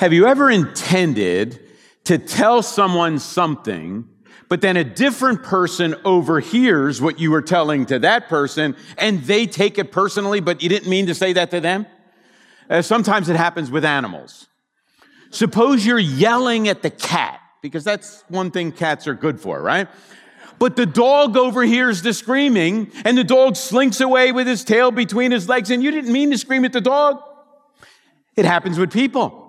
Have you ever intended to tell someone something, but then a different person overhears what you were telling to that person and they take it personally, but you didn't mean to say that to them? Uh, sometimes it happens with animals. Suppose you're yelling at the cat, because that's one thing cats are good for, right? But the dog overhears the screaming and the dog slinks away with his tail between his legs and you didn't mean to scream at the dog. It happens with people.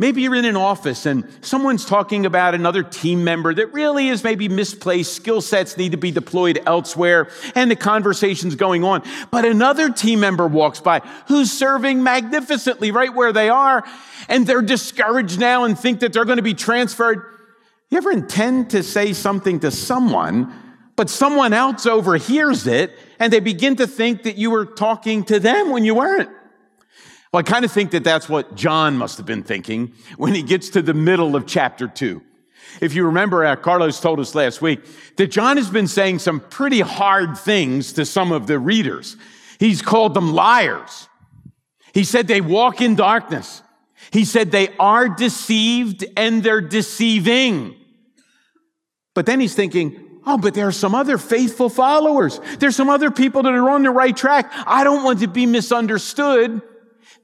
Maybe you're in an office and someone's talking about another team member that really is maybe misplaced. Skill sets need to be deployed elsewhere and the conversation's going on. But another team member walks by who's serving magnificently right where they are and they're discouraged now and think that they're going to be transferred. You ever intend to say something to someone, but someone else overhears it and they begin to think that you were talking to them when you weren't? Well, I kind of think that that's what John must have been thinking when he gets to the middle of chapter two. If you remember, uh, Carlos told us last week that John has been saying some pretty hard things to some of the readers. He's called them liars. He said they walk in darkness. He said they are deceived and they're deceiving. But then he's thinking, oh, but there are some other faithful followers. There's some other people that are on the right track. I don't want to be misunderstood.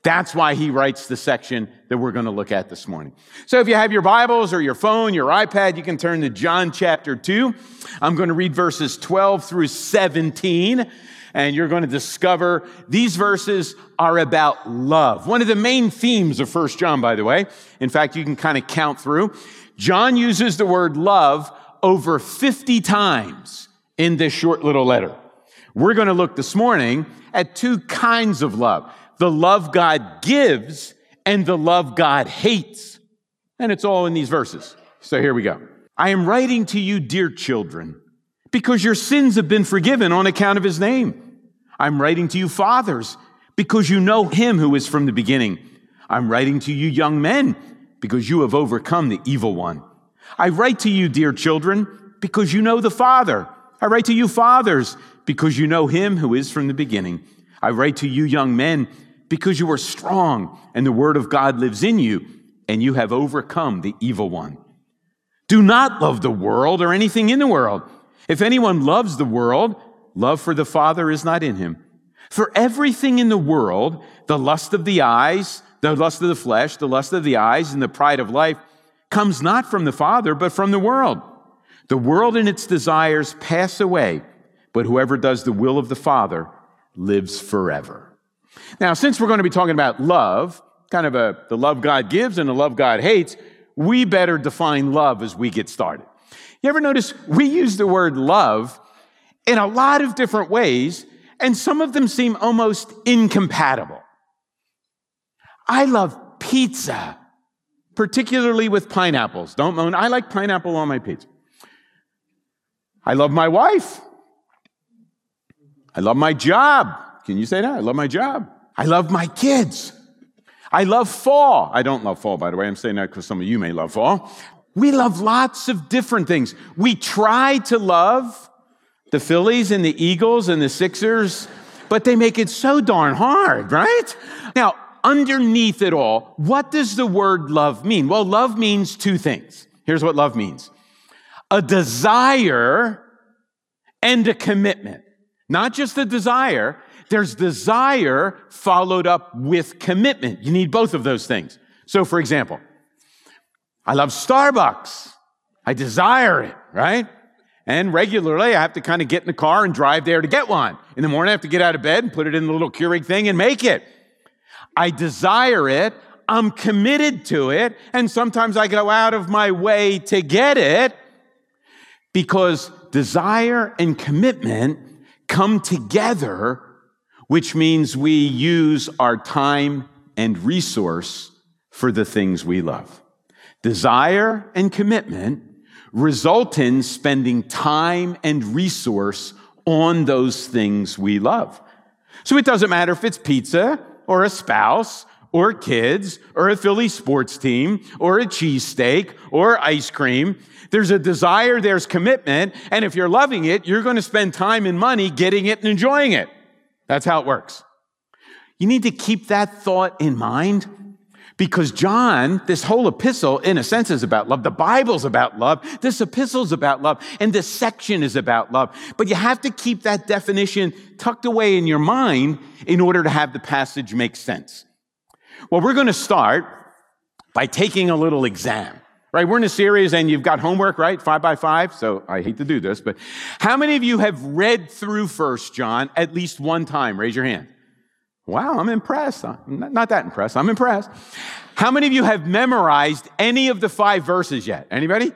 That's why he writes the section that we're going to look at this morning. So if you have your Bibles or your phone, your iPad, you can turn to John chapter 2. I'm going to read verses 12 through 17, and you're going to discover these verses are about love. One of the main themes of First John, by the way. In fact, you can kind of count through. John uses the word love over 50 times in this short little letter. We're going to look this morning at two kinds of love the love God gives and the love God hates. And it's all in these verses. So here we go. I am writing to you, dear children, because your sins have been forgiven on account of his name. I'm writing to you, fathers, because you know him who is from the beginning. I'm writing to you, young men, because you have overcome the evil one. I write to you, dear children, because you know the Father. I write to you, fathers, because you know him who is from the beginning. I write to you, young men, because you are strong and the word of God lives in you and you have overcome the evil one. Do not love the world or anything in the world. If anyone loves the world, love for the Father is not in him. For everything in the world, the lust of the eyes, the lust of the flesh, the lust of the eyes, and the pride of life, comes not from the Father, but from the world. The world and its desires pass away, but whoever does the will of the Father lives forever. Now, since we're going to be talking about love, kind of a, the love God gives and the love God hates, we better define love as we get started. You ever notice we use the word love in a lot of different ways, and some of them seem almost incompatible. I love pizza, particularly with pineapples. Don't moan. I like pineapple on my pizza. I love my wife. I love my job. Can you say that? I love my job. I love my kids. I love fall. I don't love fall, by the way. I'm saying that because some of you may love fall. We love lots of different things. We try to love the Phillies and the Eagles and the Sixers, but they make it so darn hard, right? Now, underneath it all, what does the word love mean? Well, love means two things. Here's what love means a desire and a commitment. Not just a desire, there's desire followed up with commitment. You need both of those things. So, for example, I love Starbucks. I desire it, right? And regularly I have to kind of get in the car and drive there to get one. In the morning I have to get out of bed and put it in the little Keurig thing and make it. I desire it. I'm committed to it. And sometimes I go out of my way to get it because desire and commitment come together which means we use our time and resource for the things we love. Desire and commitment result in spending time and resource on those things we love. So it doesn't matter if it's pizza or a spouse or kids or a Philly sports team or a cheesesteak or ice cream. There's a desire, there's commitment. And if you're loving it, you're going to spend time and money getting it and enjoying it. That's how it works. You need to keep that thought in mind Because John, this whole epistle, in a sense, is about love. The Bible's about love. This epistle's about love. And this section is about love. But you have to keep that definition tucked away in your mind in order to have the passage make sense. Well, we're going to start by taking a little exam, right? We're in a series and you've got homework, right? Five by five. So I hate to do this, but how many of you have read through First John at least one time? Raise your hand. Wow, I'm impressed. I'm not that impressed. I'm impressed. How many of you have memorized any of the five verses yet? Anybody?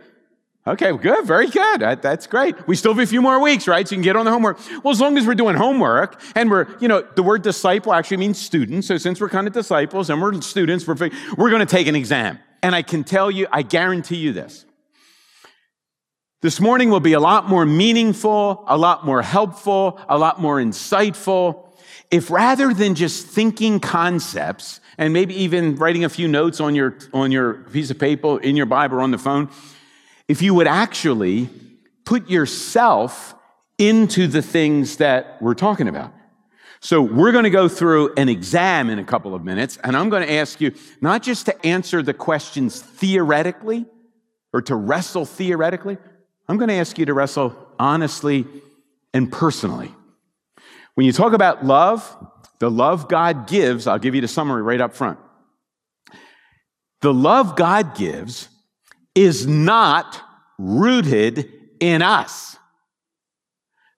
Okay, good, very good. That, that's great. We still have a few more weeks, right? So you can get on the homework. Well, as long as we're doing homework and we're, you know, the word disciple actually means student. So since we're kind of disciples and we're students, we're, we're going to take an exam. And I can tell you, I guarantee you this. This morning will be a lot more meaningful, a lot more helpful, a lot more insightful if rather than just thinking concepts and maybe even writing a few notes on your, on your piece of paper, in your Bible, or on the phone, if you would actually put yourself into the things that we're talking about. So we're going to go through an exam in a couple of minutes, and I'm going to ask you not just to answer the questions theoretically or to wrestle theoretically. I'm going to ask you to wrestle honestly and personally. When you talk about love, the love God gives, I'll give you the summary right up front. The love God gives is not rooted in us.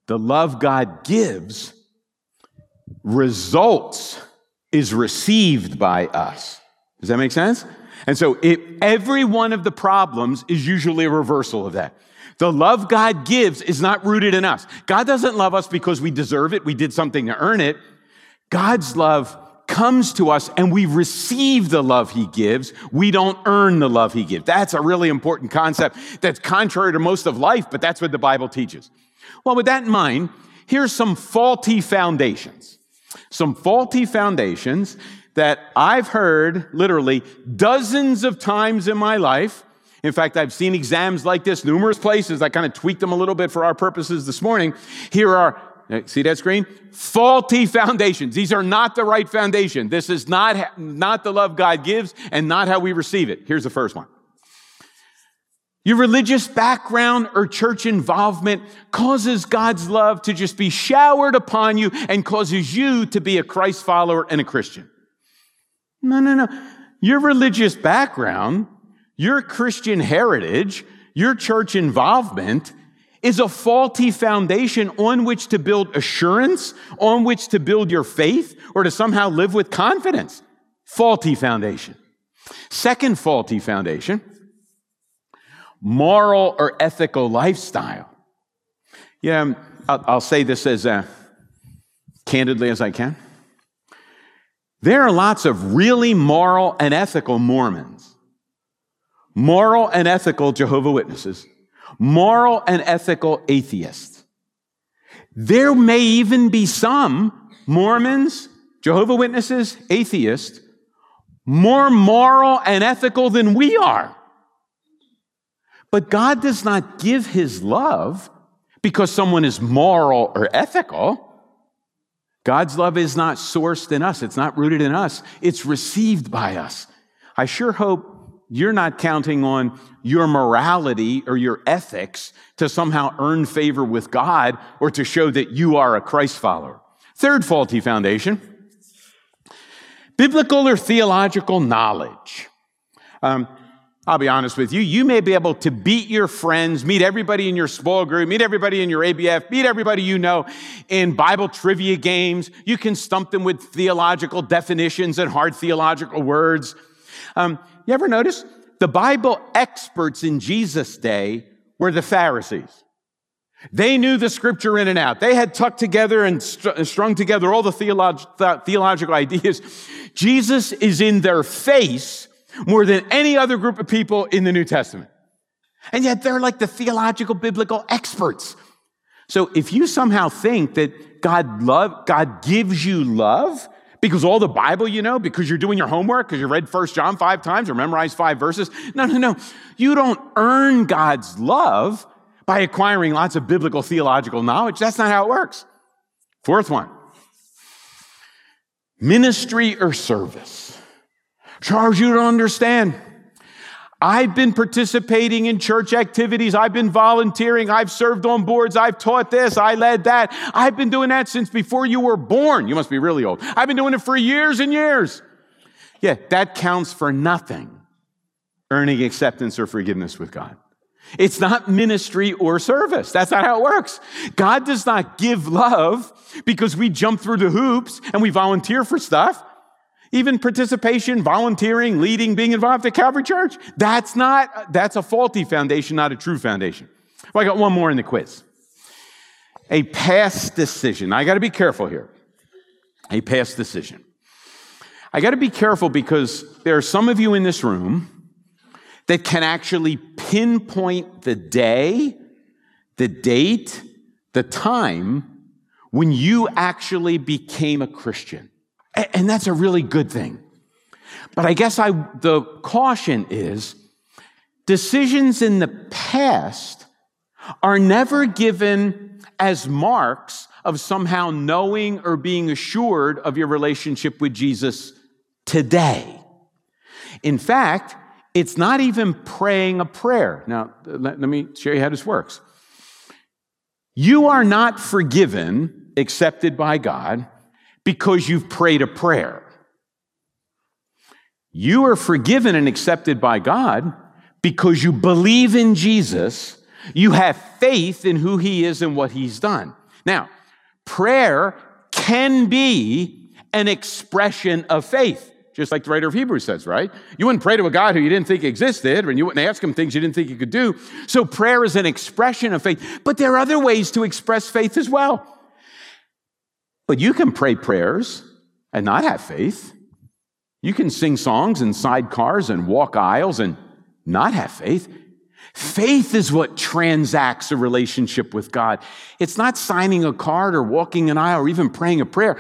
The love God gives results is received by us. Does that make sense? And so it, every one of the problems is usually a reversal of that. The love God gives is not rooted in us. God doesn't love us because we deserve it. We did something to earn it. God's love comes to us and we receive the love he gives. We don't earn the love he gives. That's a really important concept that's contrary to most of life, but that's what the Bible teaches. Well, with that in mind, here's some faulty foundations. Some faulty foundations that I've heard literally dozens of times in my life in fact, I've seen exams like this numerous places. I kind of tweaked them a little bit for our purposes this morning. Here are, see that screen? Faulty foundations. These are not the right foundation. This is not, not the love God gives and not how we receive it. Here's the first one. Your religious background or church involvement causes God's love to just be showered upon you and causes you to be a Christ follower and a Christian. No, no, no. Your religious background your Christian heritage, your church involvement is a faulty foundation on which to build assurance, on which to build your faith, or to somehow live with confidence. Faulty foundation. Second faulty foundation, moral or ethical lifestyle. Yeah, I'll, I'll say this as uh, candidly as I can. There are lots of really moral and ethical Mormons moral and ethical Jehovah Witnesses, moral and ethical atheists. There may even be some Mormons, Jehovah Witnesses, atheists, more moral and ethical than we are. But God does not give his love because someone is moral or ethical. God's love is not sourced in us. It's not rooted in us. It's received by us. I sure hope you're not counting on your morality or your ethics to somehow earn favor with God or to show that you are a Christ follower. Third faulty foundation biblical or theological knowledge. Um, I'll be honest with you, you may be able to beat your friends, meet everybody in your small group, meet everybody in your ABF, meet everybody you know in Bible trivia games. You can stump them with theological definitions and hard theological words. Um, you ever notice? The Bible experts in Jesus' day were the Pharisees. They knew the scripture in and out. They had tucked together and strung together all the theolog- theological ideas. Jesus is in their face more than any other group of people in the New Testament. And yet they're like the theological biblical experts. So if you somehow think that God love, God gives you love because all the Bible you know, because you're doing your homework, because you read First John five times or memorized five verses. No, no, no. You don't earn God's love by acquiring lots of biblical theological knowledge. That's not how it works. Fourth one ministry or service. Charles, you don't understand. I've been participating in church activities. I've been volunteering. I've served on boards. I've taught this. I led that. I've been doing that since before you were born. You must be really old. I've been doing it for years and years. Yeah, that counts for nothing. Earning acceptance or forgiveness with God. It's not ministry or service. That's not how it works. God does not give love because we jump through the hoops and we volunteer for stuff. Even participation, volunteering, leading, being involved at Calvary Church. That's not, that's a faulty foundation, not a true foundation. Well, I got one more in the quiz. A past decision. I got to be careful here. A past decision. I got to be careful because there are some of you in this room that can actually pinpoint the day, the date, the time when you actually became a Christian. And that's a really good thing. But I guess I, the caution is decisions in the past are never given as marks of somehow knowing or being assured of your relationship with Jesus today. In fact, it's not even praying a prayer. Now, let, let me show you how this works. You are not forgiven, accepted by God, because you've prayed a prayer. You are forgiven and accepted by God because you believe in Jesus, you have faith in who He is and what He's done. Now, prayer can be an expression of faith, just like the writer of Hebrews says, right? You wouldn't pray to a God who you didn't think existed, and you wouldn't ask Him things you didn't think you could do. So, prayer is an expression of faith, but there are other ways to express faith as well. But you can pray prayers and not have faith. You can sing songs in sidecars and walk aisles and not have faith. Faith is what transacts a relationship with God. It's not signing a card or walking an aisle or even praying a prayer.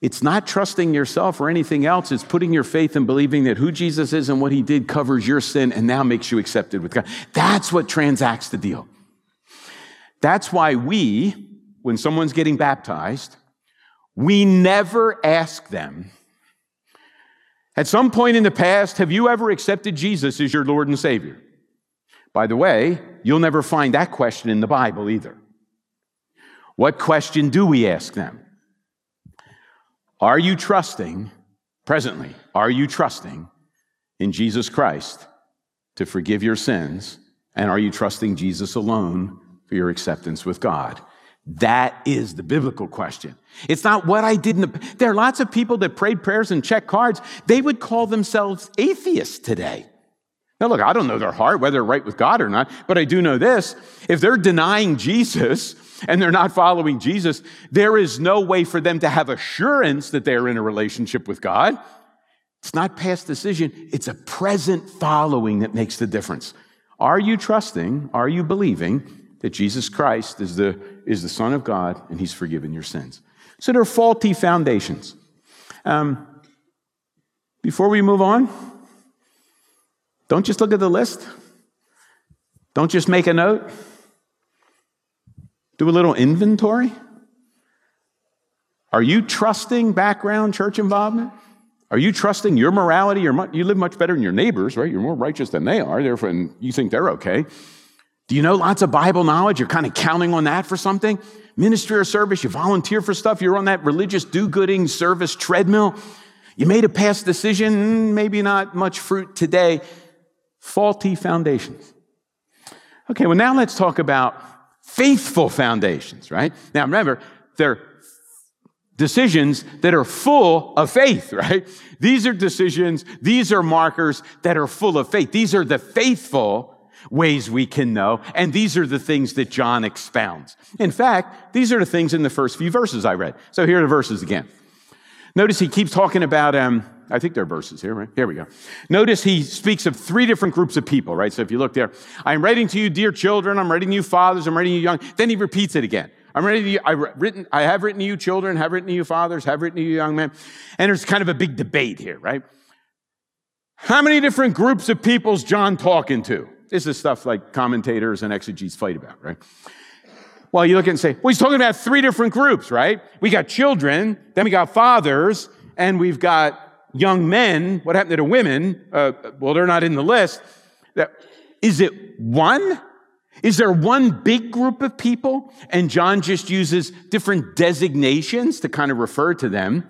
It's not trusting yourself or anything else. It's putting your faith and believing that who Jesus is and what he did covers your sin and now makes you accepted with God. That's what transacts the deal. That's why we, when someone's getting baptized, we never ask them, at some point in the past, have you ever accepted Jesus as your Lord and Savior? By the way, you'll never find that question in the Bible either. What question do we ask them? Are you trusting, presently, are you trusting in Jesus Christ to forgive your sins? And are you trusting Jesus alone for your acceptance with God? That is the biblical question. It's not what I did in the, there are lots of people that prayed prayers and checked cards. They would call themselves atheists today. Now, look, I don't know their heart, whether they're right with God or not, but I do know this. If they're denying Jesus and they're not following Jesus, there is no way for them to have assurance that they're in a relationship with God. It's not past decision, it's a present following that makes the difference. Are you trusting? Are you believing that Jesus Christ is the, is the Son of God and He's forgiven your sins. So there are faulty foundations. Um, before we move on, don't just look at the list. Don't just make a note. Do a little inventory. Are you trusting background church involvement? Are you trusting your morality? You're, you live much better than your neighbors, right? You're more righteous than they are, therefore, and you think they're okay. Do you know lots of Bible knowledge? You're kind of counting on that for something? Ministry or service, you volunteer for stuff, you're on that religious do gooding service treadmill. You made a past decision, mm, maybe not much fruit today. Faulty foundations. Okay, well, now let's talk about faithful foundations, right? Now remember, they're decisions that are full of faith, right? These are decisions, these are markers that are full of faith. These are the faithful ways we can know. And these are the things that John expounds. In fact, these are the things in the first few verses I read. So here are the verses again. Notice he keeps talking about, um, I think there are verses here, right? Here we go. Notice he speaks of three different groups of people, right? So if you look there, I'm writing to you, dear children, I'm writing to you, fathers, I'm writing to you, young. Then he repeats it again. I'm ready to you, I, written, I have written to you, children, have written to you, fathers, have written to you, young men. And there's kind of a big debate here, right? How many different groups of people's John talking to? This is stuff like commentators and exegetes fight about, right? Well, you look and say, well, he's talking about three different groups, right? We got children, then we got fathers, and we've got young men? What happened to the women? Uh, well, they're not in the list. Is it one? Is there one big group of people? And John just uses different designations to kind of refer to them.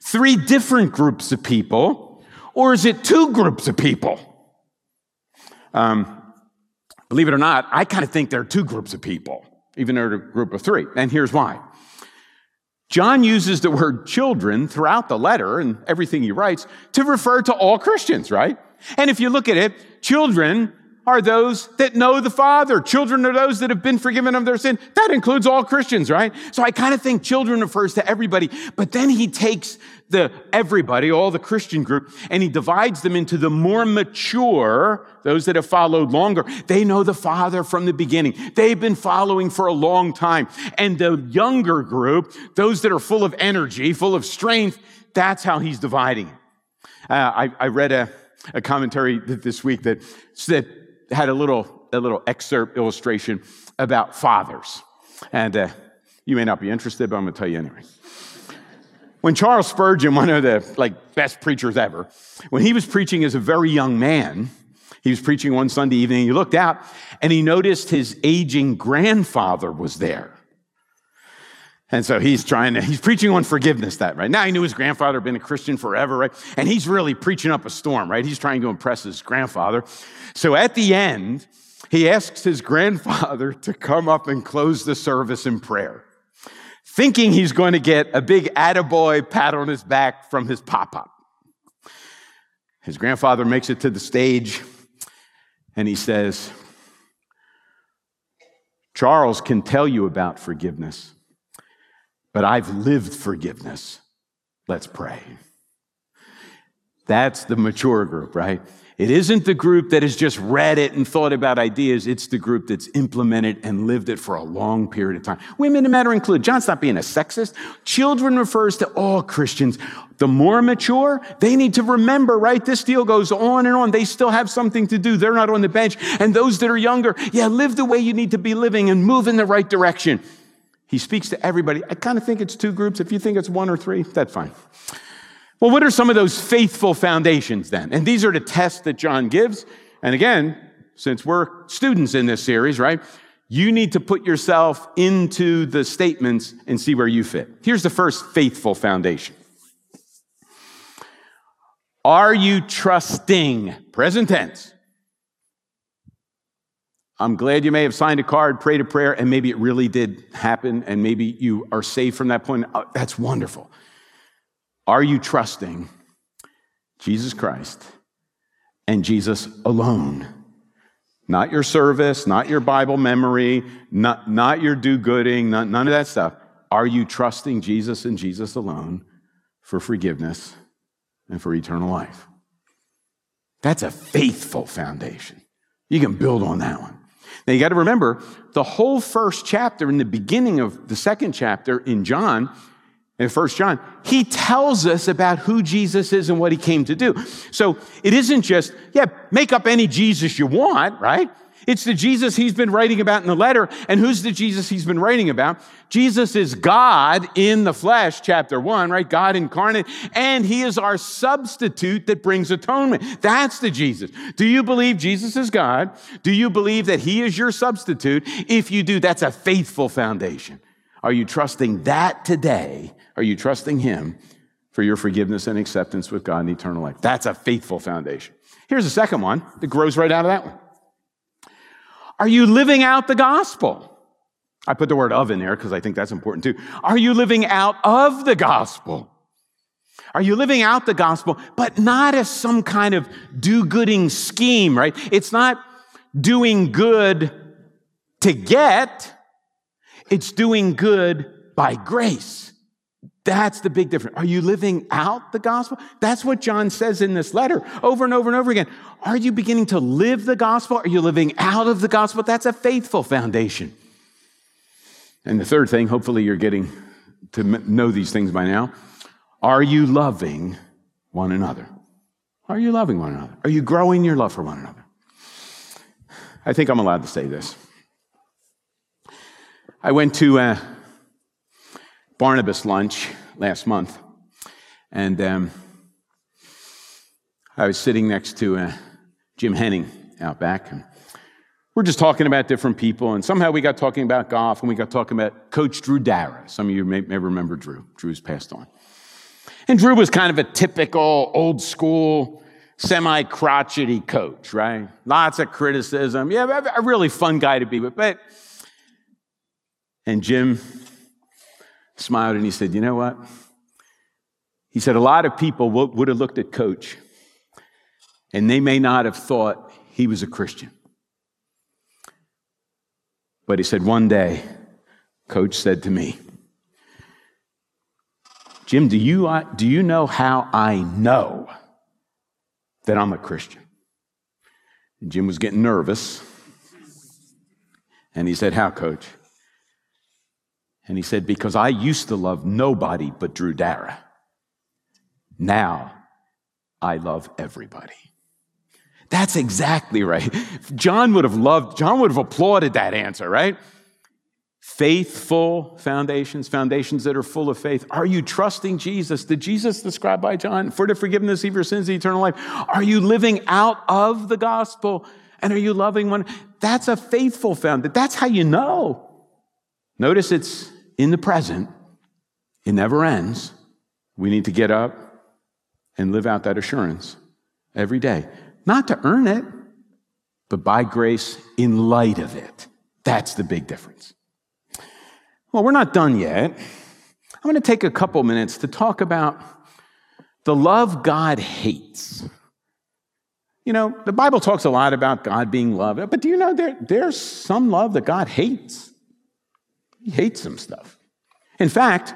Three different groups of people? Or is it two groups of people? Um, believe it or not, I kind of think there are two groups of people, even though they're a group of three. And here's why. John uses the word children throughout the letter and everything he writes to refer to all Christians, right? And if you look at it, children are those that know the Father. Children are those that have been forgiven of their sin. That includes all Christians, right? So I kind of think children refers to everybody, but then he takes the everybody, all the Christian group, and he divides them into the more mature, those that have followed longer. They know the Father from the beginning. They've been following for a long time. And the younger group, those that are full of energy, full of strength, that's how he's dividing. Uh, I, I, read a, a commentary this week that said had a little, a little excerpt illustration about fathers. And uh, you may not be interested, but I'm going to tell you anyway. When Charles Spurgeon, one of the like best preachers ever, when he was preaching as a very young man, he was preaching one Sunday evening. He looked out and he noticed his aging grandfather was there. And so he's trying to, he's preaching on forgiveness that, right? Now he knew his grandfather had been a Christian forever, right? And he's really preaching up a storm, right? He's trying to impress his grandfather. So at the end, he asks his grandfather to come up and close the service in prayer, thinking he's going to get a big attaboy pat on his back from his pop-up. His grandfather makes it to the stage and he says, Charles can tell you about forgiveness but I've lived forgiveness. Let's pray. That's the mature group, right? It isn't the group that has just read it and thought about ideas. It's the group that's implemented and lived it for a long period of time. Women, no matter include. John's not being a sexist. Children refers to all Christians. The more mature, they need to remember, right? This deal goes on and on. They still have something to do. They're not on the bench. And those that are younger, yeah, live the way you need to be living and move in the right direction. He speaks to everybody. I kind of think it's two groups. If you think it's one or three, that's fine. Well, what are some of those faithful foundations then? And these are the tests that John gives. And again, since we're students in this series, right? You need to put yourself into the statements and see where you fit. Here's the first faithful foundation. Are you trusting? Present tense. I'm glad you may have signed a card, prayed a prayer, and maybe it really did happen, and maybe you are saved from that point. Oh, that's wonderful. Are you trusting Jesus Christ and Jesus alone? Not your service, not your Bible memory, not, not your do gooding, none of that stuff. Are you trusting Jesus and Jesus alone for forgiveness and for eternal life? That's a faithful foundation. You can build on that one. Now you got to remember the whole first chapter in the beginning of the second chapter in John, in First John, he tells us about who Jesus is and what he came to do. So it isn't just, yeah, make up any Jesus you want, right? It's the Jesus he's been writing about in the letter. And who's the Jesus he's been writing about? Jesus is God in the flesh, chapter one, right? God incarnate. And he is our substitute that brings atonement. That's the Jesus. Do you believe Jesus is God? Do you believe that he is your substitute? If you do, that's a faithful foundation. Are you trusting that today? Are you trusting him for your forgiveness and acceptance with God in eternal life? That's a faithful foundation. Here's the second one that grows right out of that one. Are you living out the gospel? I put the word of in there because I think that's important too. Are you living out of the gospel? Are you living out the gospel, but not as some kind of do gooding scheme, right? It's not doing good to get, it's doing good by grace. That's the big difference. Are you living out the gospel? That's what John says in this letter over and over and over again. Are you beginning to live the gospel? Are you living out of the gospel? That's a faithful foundation. And the third thing, hopefully you're getting to know these things by now. Are you loving one another? Are you loving one another? Are you growing your love for one another? I think I'm allowed to say this. I went to uh, Barnabas lunch last month. And um, I was sitting next to uh, Jim Henning out back. And we're just talking about different people, and somehow we got talking about golf, and we got talking about Coach Drew Dara. Some of you may, may remember Drew. Drew's passed on. And Drew was kind of a typical old school, semi crotchety coach, right? Lots of criticism. Yeah, a really fun guy to be with. But, and Jim smiled and he said, You know what? He said, A lot of people would have looked at Coach and they may not have thought he was a Christian. But he said, One day, Coach said to me, Jim, do you, uh, do you know how I know that I'm a Christian? And Jim was getting nervous. And he said, How, coach? And he said, Because I used to love nobody but Drew Dara. Now I love everybody. That's exactly right. John would have loved, John would have applauded that answer, right? Faithful foundations, foundations that are full of faith. Are you trusting Jesus? Did Jesus describe by John for the forgiveness of your sins, eternal life? Are you living out of the gospel? And are you loving one? That's a faithful foundation. That's how you know. Notice it's in the present. It never ends. We need to get up and live out that assurance every day. Not to earn it, but by grace in light of it. That's the big difference. Well, we're not done yet. I'm going to take a couple minutes to talk about the love God hates. You know, the Bible talks a lot about God being love, but do you know there, there's some love that God hates? He hates some stuff. In fact,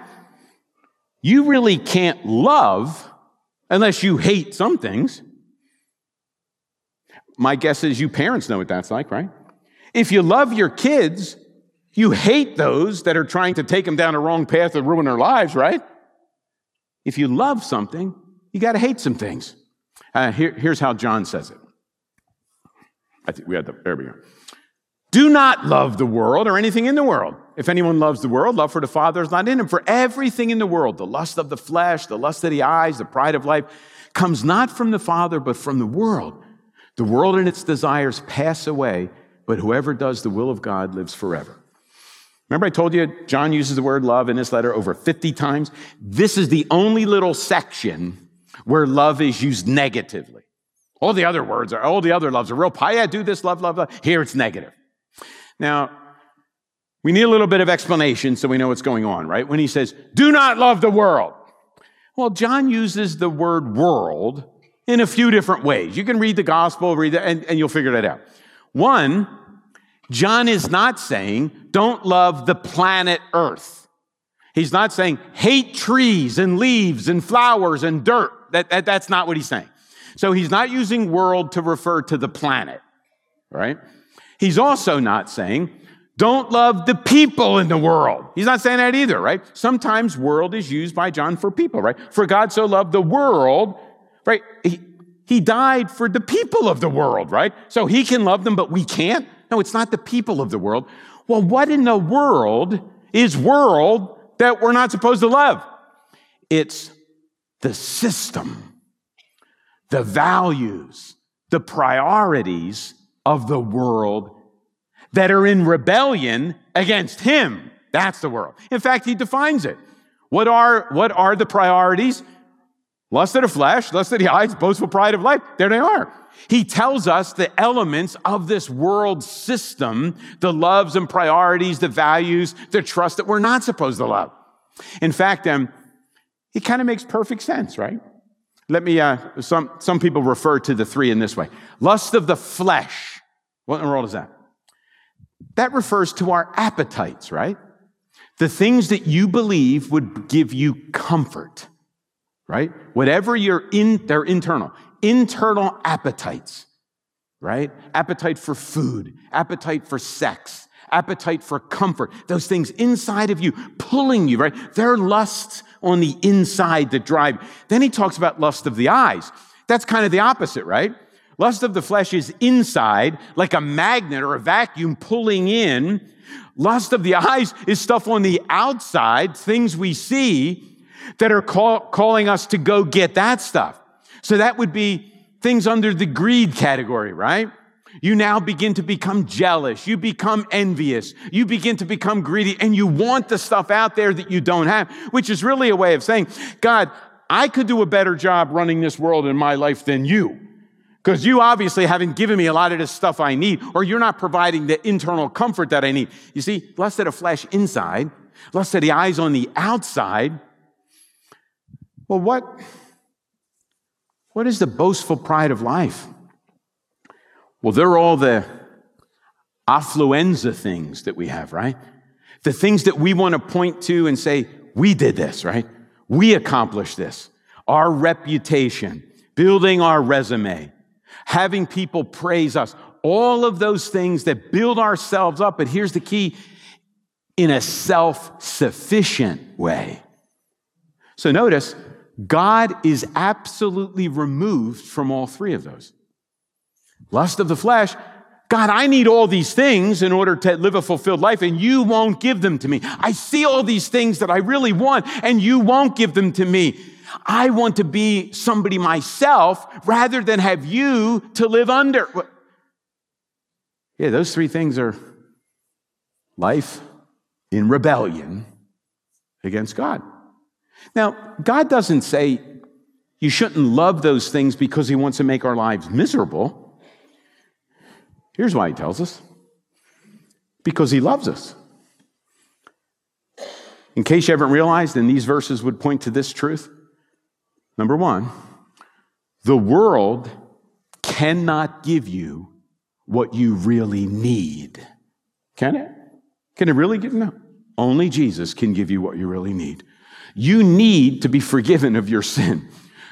you really can't love unless you hate some things. My guess is you parents know what that's like, right? If you love your kids, you hate those that are trying to take them down a wrong path and ruin their lives, right? If you love something, you got to hate some things. Uh, here, here's how John says it. I think we had the, there we go. Do not love the world or anything in the world. If anyone loves the world, love for the Father is not in him. For everything in the world, the lust of the flesh, the lust of the eyes, the pride of life, comes not from the Father, but from the world. The world and its desires pass away, but whoever does the will of God lives forever. Remember, I told you John uses the word love in this letter over 50 times? This is the only little section where love is used negatively. All the other words are, all the other loves are real. Yeah, do this, love, love, love. Here it's negative. Now, we need a little bit of explanation so we know what's going on, right? When he says, do not love the world. Well, John uses the word world in a few different ways. You can read the gospel, read that, and, and you'll figure that out. One, John is not saying, don't love the planet Earth. He's not saying, hate trees and leaves and flowers and dirt. That, that, that's not what he's saying. So he's not using world to refer to the planet, right? He's also not saying, don't love the people in the world. He's not saying that either, right? Sometimes world is used by John for people, right? For God so loved the world right? He, he died for the people of the world, right? So he can love them, but we can't? No, it's not the people of the world. Well, what in the world is world that we're not supposed to love? It's the system, the values, the priorities of the world that are in rebellion against him. That's the world. In fact, he defines it. What are, what are the priorities? Lust of the flesh, lust of the eyes, boastful pride of life. There they are. He tells us the elements of this world system, the loves and priorities, the values, the trust that we're not supposed to love. In fact, um, it kind of makes perfect sense, right? Let me, uh, some, some people refer to the three in this way. Lust of the flesh. What in the world is that? That refers to our appetites, right? The things that you believe would give you comfort right? Whatever your in, they're internal, internal appetites, right? Appetite for food, appetite for sex, appetite for comfort, those things inside of you, pulling you, right? They're lusts on the inside that drive. Then he talks about lust of the eyes. That's kind of the opposite, right? Lust of the flesh is inside, like a magnet or a vacuum pulling in. Lust of the eyes is stuff on the outside, things we see that are call, calling us to go get that stuff. So that would be things under the greed category, right? You now begin to become jealous. You become envious. You begin to become greedy and you want the stuff out there that you don't have, which is really a way of saying, God, I could do a better job running this world in my life than you. Because you obviously haven't given me a lot of this stuff I need, or you're not providing the internal comfort that I need. You see, lust of the flesh inside, lust of the eyes on the outside. Well, what, what is the boastful pride of life? Well, they're all the affluenza things that we have, right? The things that we want to point to and say, we did this, right? We accomplished this. Our reputation, building our resume, having people praise us, all of those things that build ourselves up. But here's the key in a self sufficient way. So notice, God is absolutely removed from all three of those. Lust of the flesh. God, I need all these things in order to live a fulfilled life, and you won't give them to me. I see all these things that I really want, and you won't give them to me. I want to be somebody myself rather than have you to live under. Yeah, those three things are life in rebellion against God. Now, God doesn't say you shouldn't love those things because He wants to make our lives miserable. Here's why he tells us because he loves us. In case you haven't realized, and these verses would point to this truth. Number one, the world cannot give you what you really need. Can it? Can it really give? No. Only Jesus can give you what you really need. You need to be forgiven of your sin.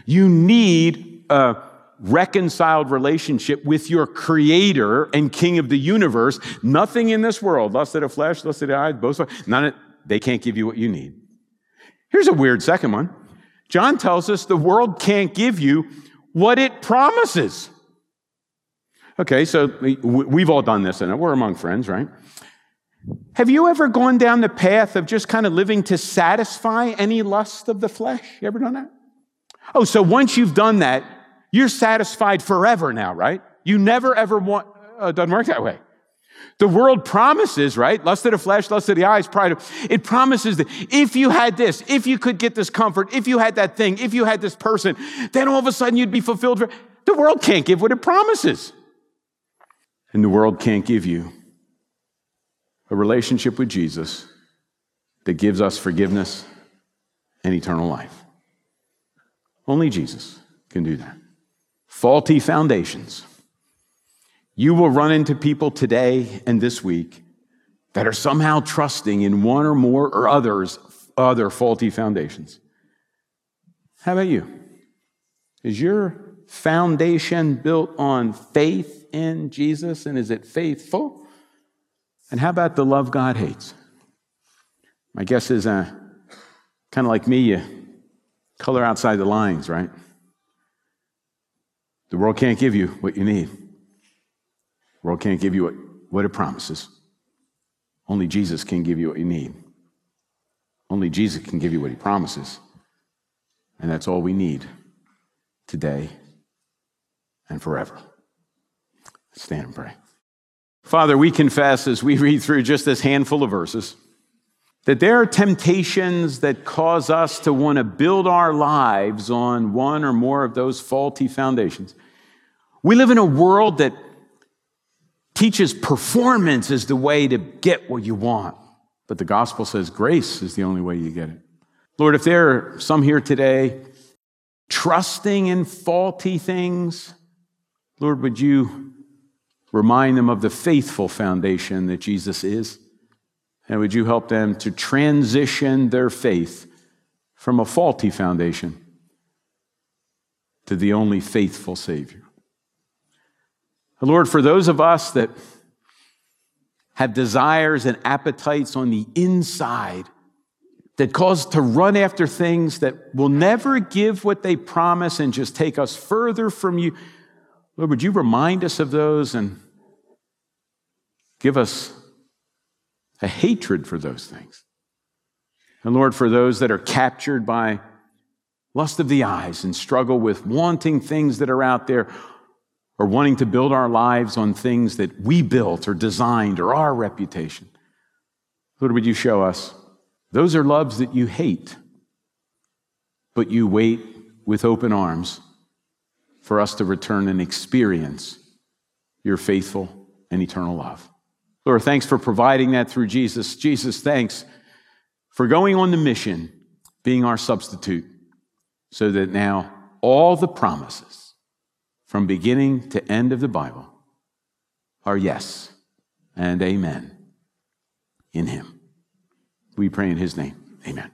You need a reconciled relationship with your creator and king of the universe. Nothing in this world, lust of the flesh, lust of the eyes, both, none of, they can't give you what you need. Here's a weird second one. John tells us the world can't give you what it promises. Okay, so we've all done this, and we're among friends, right? Have you ever gone down the path of just kind of living to satisfy any lust of the flesh? You ever done that? Oh, so once you've done that, you're satisfied forever now, right? You never ever want, uh, doesn't work that way. The world promises, right? Lust of the flesh, lust of the eyes, pride of, it promises that if you had this, if you could get this comfort, if you had that thing, if you had this person, then all of a sudden you'd be fulfilled. The world can't give what it promises. And the world can't give you a relationship with Jesus that gives us forgiveness and eternal life. Only Jesus can do that faulty foundations. You will run into people today and this week that are somehow trusting in one or more or others other faulty foundations. How about you? Is your foundation built on faith in Jesus and is it faithful? And how about the love God hates? My guess is uh, kind of like me, you color outside the lines, right? The world can't give you what you need. World can't give you what it promises. Only Jesus can give you what you need. Only Jesus can give you what he promises. And that's all we need today and forever. Stand and pray. Father, we confess as we read through just this handful of verses that there are temptations that cause us to want to build our lives on one or more of those faulty foundations. We live in a world that teaches performance is the way to get what you want, but the gospel says grace is the only way you get it. Lord, if there are some here today trusting in faulty things, Lord, would you remind them of the faithful foundation that Jesus is? And would you help them to transition their faith from a faulty foundation to the only faithful Savior? Lord, for those of us that have desires and appetites on the inside that cause us to run after things that will never give what they promise and just take us further from you, Lord, would you remind us of those and give us a hatred for those things. And Lord, for those that are captured by lust of the eyes, and struggle with wanting things that are out there or wanting to build our lives on things that we built or designed or our reputation. Lord, would you show us? Those are loves that you hate, but you wait with open arms for us to return and experience your faithful and eternal love. Lord, thanks for providing that through Jesus. Jesus, thanks for going on the mission, being our substitute, so that now all the promises from beginning to end of the Bible are yes and amen in Him. We pray in His name. Amen.